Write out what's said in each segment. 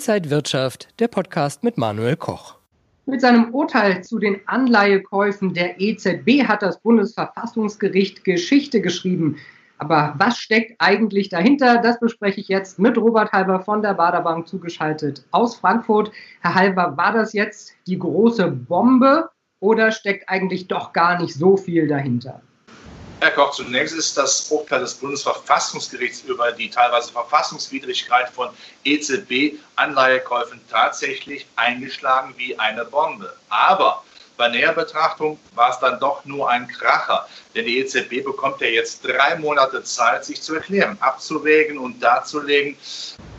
Inside Wirtschaft, der Podcast mit Manuel Koch. Mit seinem Urteil zu den Anleihekäufen der EZB hat das Bundesverfassungsgericht Geschichte geschrieben. Aber was steckt eigentlich dahinter? Das bespreche ich jetzt mit Robert Halber von der Baderbank zugeschaltet aus Frankfurt. Herr Halber, war das jetzt die große Bombe oder steckt eigentlich doch gar nicht so viel dahinter? Herr Koch, zunächst ist das Urteil des Bundesverfassungsgerichts über die teilweise Verfassungswidrigkeit von EZB-Anleihekäufen tatsächlich eingeschlagen wie eine Bombe. Aber bei näher Betrachtung war es dann doch nur ein Kracher, denn die EZB bekommt ja jetzt drei Monate Zeit, sich zu erklären, abzuwägen und darzulegen,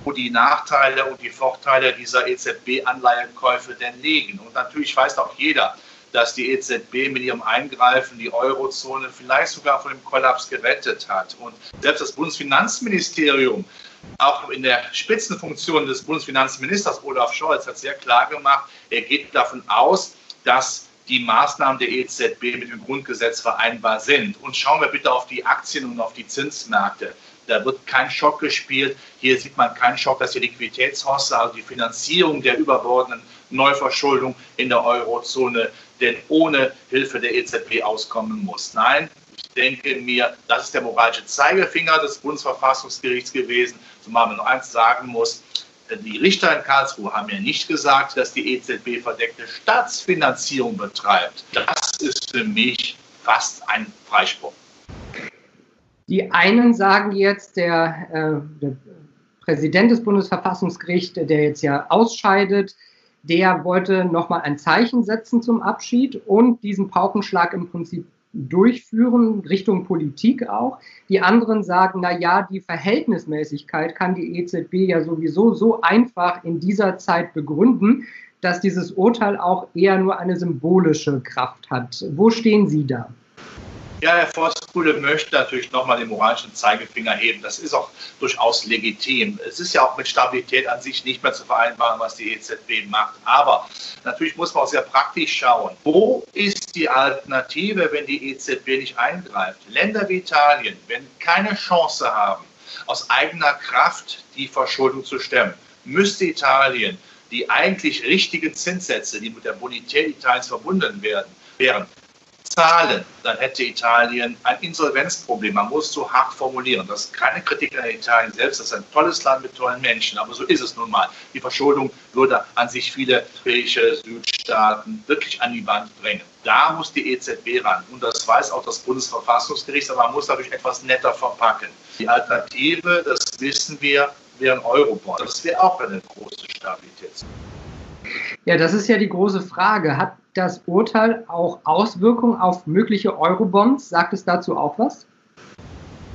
wo die Nachteile und die Vorteile dieser EZB-Anleihekäufe denn liegen. Und natürlich weiß auch jeder, dass die EZB mit ihrem Eingreifen die Eurozone vielleicht sogar vor dem Kollaps gerettet hat. Und selbst das Bundesfinanzministerium, auch in der Spitzenfunktion des Bundesfinanzministers Olaf Scholz, hat sehr klar gemacht, er geht davon aus, dass die Maßnahmen der EZB mit dem Grundgesetz vereinbar sind. Und schauen wir bitte auf die Aktien und auf die Zinsmärkte. Da wird kein Schock gespielt. Hier sieht man keinen Schock, dass die Liquiditätshorste, also die Finanzierung der überbordenden Neuverschuldung in der Eurozone denn ohne Hilfe der EZB auskommen muss. Nein, ich denke mir, das ist der moralische Zeigefinger des Bundesverfassungsgerichts gewesen, zumal man noch eins sagen muss, die Richter in Karlsruhe haben ja nicht gesagt, dass die EZB verdeckte Staatsfinanzierung betreibt. Das ist für mich fast ein Freispruch. Die einen sagen jetzt, der, äh, der Präsident des Bundesverfassungsgerichts, der jetzt ja ausscheidet, der wollte nochmal ein Zeichen setzen zum Abschied und diesen Paukenschlag im Prinzip durchführen, Richtung Politik auch. Die anderen sagen, na ja, die Verhältnismäßigkeit kann die EZB ja sowieso so einfach in dieser Zeit begründen, dass dieses Urteil auch eher nur eine symbolische Kraft hat. Wo stehen Sie da? Ja, Herr Forstkuhle möchte natürlich nochmal den moralischen Zeigefinger heben. Das ist auch durchaus legitim. Es ist ja auch mit Stabilität an sich nicht mehr zu vereinbaren, was die EZB macht. Aber natürlich muss man auch sehr praktisch schauen. Wo ist die Alternative, wenn die EZB nicht eingreift? Länder wie Italien, wenn keine Chance haben, aus eigener Kraft die Verschuldung zu stemmen, müsste Italien die eigentlich richtigen Zinssätze, die mit der Bonität Italiens verbunden werden, wären, zahlen, dann hätte Italien ein Insolvenzproblem. Man muss so hart formulieren. Das ist keine Kritik an Italien selbst. Das ist ein tolles Land mit tollen Menschen. Aber so ist es nun mal. Die Verschuldung würde an sich viele europäische Südstaaten wirklich an die Wand bringen. Da muss die EZB ran. Und das weiß auch das Bundesverfassungsgericht. Aber man muss dadurch etwas netter verpacken. Die Alternative, das wissen wir, wären Eurobond. Das wäre auch eine große Stabilität. Ja, das ist ja die große Frage. Hat das Urteil auch Auswirkungen auf mögliche Eurobonds? Sagt es dazu auch was?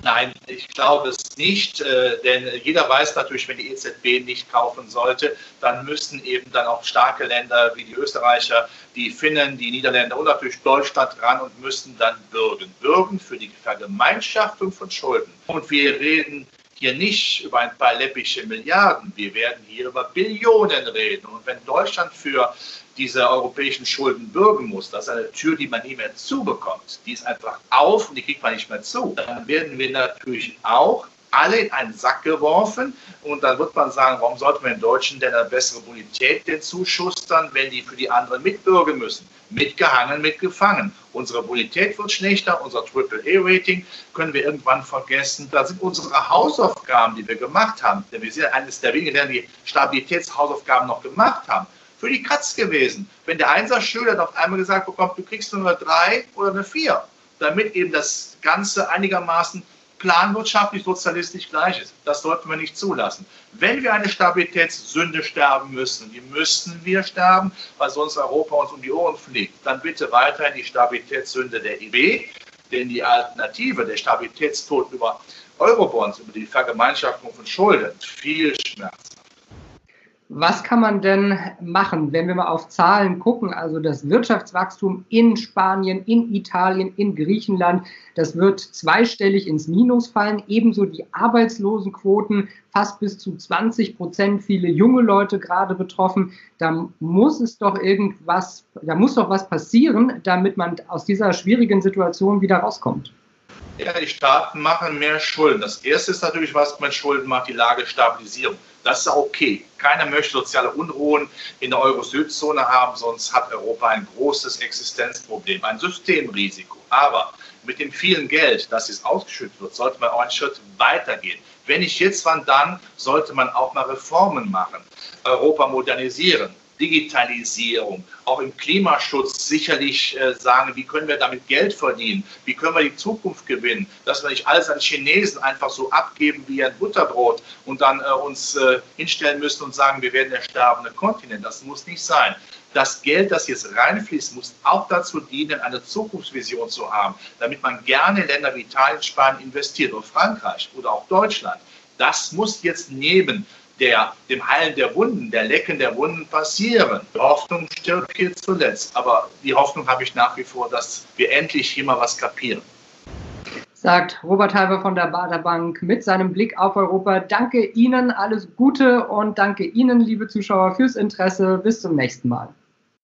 Nein, ich glaube es nicht, äh, denn jeder weiß natürlich, wenn die EZB nicht kaufen sollte, dann müssten eben dann auch starke Länder wie die Österreicher, die Finnen, die Niederländer und natürlich Deutschland ran und müssten dann bürgen. Bürgen für die Vergemeinschaftung von Schulden. Und wir reden hier nicht über ein paar läppische Milliarden, wir werden hier über Billionen reden. Und wenn Deutschland für diese europäischen Schulden bürgen muss, das ist eine Tür, die man nie mehr zubekommt. Die ist einfach auf und die kriegt man nicht mehr zu. Dann werden wir natürlich auch alle in einen Sack geworfen und dann wird man sagen, warum sollten wir den Deutschen denn eine bessere Bonität denn zuschustern, wenn die für die anderen mitbürgen müssen? Mitgehangen, mitgefangen. Unsere Bonität wird schlechter, unser AAA-Rating können wir irgendwann vergessen. Da sind unsere Hausaufgaben, die wir gemacht haben, denn wir sind eines der wenigen, die Stabilitätshausaufgaben noch gemacht haben, für die Katz gewesen. Wenn der Einser-Schüler auf einmal gesagt bekommt, du kriegst nur eine 3 oder eine 4, damit eben das Ganze einigermaßen planwirtschaftlich sozialistisch gleich ist. Das sollten wir nicht zulassen. Wenn wir eine Stabilitätssünde sterben müssen, die müssen wir sterben, weil sonst Europa uns um die Ohren fliegt, dann bitte weiterhin die Stabilitätssünde der IB, denn die Alternative, der Stabilitätstod über Eurobonds, über die Vergemeinschaftung von Schulden, viel Schmerz. Was kann man denn machen, wenn wir mal auf Zahlen gucken? Also das Wirtschaftswachstum in Spanien, in Italien, in Griechenland, das wird zweistellig ins Minus fallen. Ebenso die Arbeitslosenquoten, fast bis zu 20 Prozent, viele junge Leute gerade betroffen. Da muss es doch irgendwas, da muss doch was passieren, damit man aus dieser schwierigen Situation wieder rauskommt. Ja, die Staaten machen mehr Schulden. Das erste ist natürlich, was man Schulden macht, die Lagestabilisierung. Das ist okay. Keiner möchte soziale Unruhen in der Euro-Süd-Zone haben, sonst hat Europa ein großes Existenzproblem, ein Systemrisiko. Aber mit dem vielen Geld, das jetzt ausgeschüttet wird, sollte man auch einen Schritt weitergehen. Wenn nicht jetzt, wann dann, sollte man auch mal Reformen machen, Europa modernisieren. Digitalisierung, auch im Klimaschutz sicherlich äh, sagen, wie können wir damit Geld verdienen, wie können wir die Zukunft gewinnen, dass wir nicht alles an Chinesen einfach so abgeben wie ein Butterbrot und dann äh, uns äh, hinstellen müssen und sagen, wir werden der sterbende Kontinent. Das muss nicht sein. Das Geld, das jetzt reinfließt, muss auch dazu dienen, eine Zukunftsvision zu haben, damit man gerne in Länder wie Italien, Spanien investiert oder Frankreich oder auch Deutschland. Das muss jetzt neben der, dem Heilen der Wunden, der Lecken der Wunden passieren. Die Hoffnung stirbt hier zuletzt. Aber die Hoffnung habe ich nach wie vor, dass wir endlich hier mal was kapieren. Sagt Robert Halber von der Baderbank mit seinem Blick auf Europa. Danke Ihnen, alles Gute und danke Ihnen, liebe Zuschauer, fürs Interesse. Bis zum nächsten Mal.